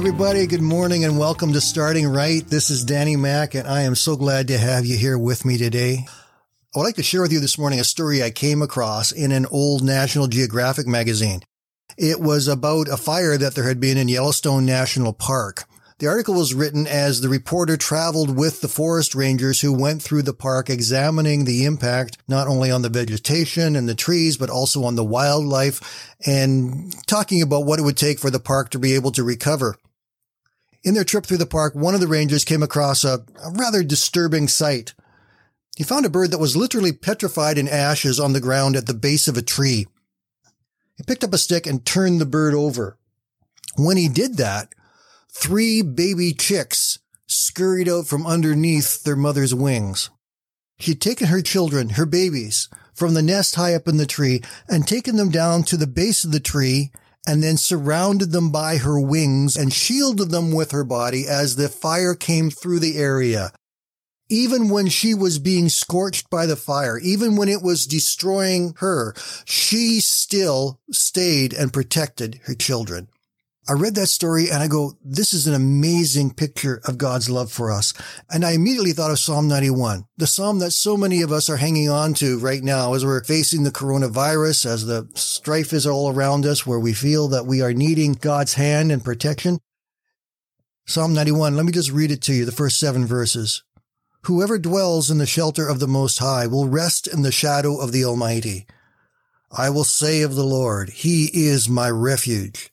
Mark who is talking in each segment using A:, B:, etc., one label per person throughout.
A: Everybody. Good morning and welcome to Starting Right. This is Danny Mack, and I am so glad to have you here with me today. I would like to share with you this morning a story I came across in an old National Geographic magazine. It was about a fire that there had been in Yellowstone National Park. The article was written as the reporter traveled with the forest rangers who went through the park examining the impact not only on the vegetation and the trees, but also on the wildlife and talking about what it would take for the park to be able to recover. In their trip through the park, one of the rangers came across a, a rather disturbing sight. He found a bird that was literally petrified in ashes on the ground at the base of a tree. He picked up a stick and turned the bird over. When he did that, three baby chicks scurried out from underneath their mother's wings. She'd taken her children, her babies, from the nest high up in the tree and taken them down to the base of the tree and then surrounded them by her wings and shielded them with her body as the fire came through the area. Even when she was being scorched by the fire, even when it was destroying her, she still stayed and protected her children. I read that story and I go, this is an amazing picture of God's love for us. And I immediately thought of Psalm 91, the Psalm that so many of us are hanging on to right now as we're facing the coronavirus, as the strife is all around us, where we feel that we are needing God's hand and protection. Psalm 91, let me just read it to you, the first seven verses. Whoever dwells in the shelter of the Most High will rest in the shadow of the Almighty. I will say of the Lord, He is my refuge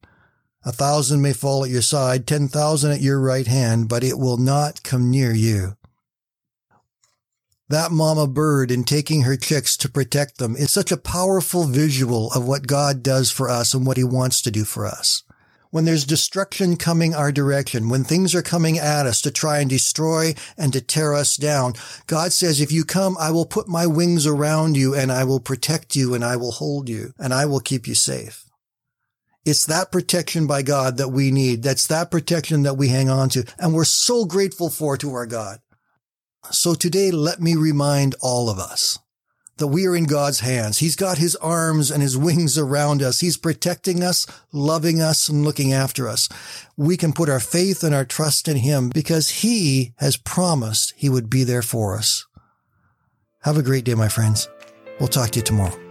A: A thousand may fall at your side, ten thousand at your right hand, but it will not come near you. That mama bird in taking her chicks to protect them is such a powerful visual of what God does for us and what he wants to do for us. When there's destruction coming our direction, when things are coming at us to try and destroy and to tear us down, God says, if you come, I will put my wings around you and I will protect you and I will hold you and I will keep you safe. It's that protection by God that we need. That's that protection that we hang on to. And we're so grateful for to our God. So today, let me remind all of us that we are in God's hands. He's got his arms and his wings around us. He's protecting us, loving us, and looking after us. We can put our faith and our trust in him because he has promised he would be there for us. Have a great day, my friends. We'll talk to you tomorrow.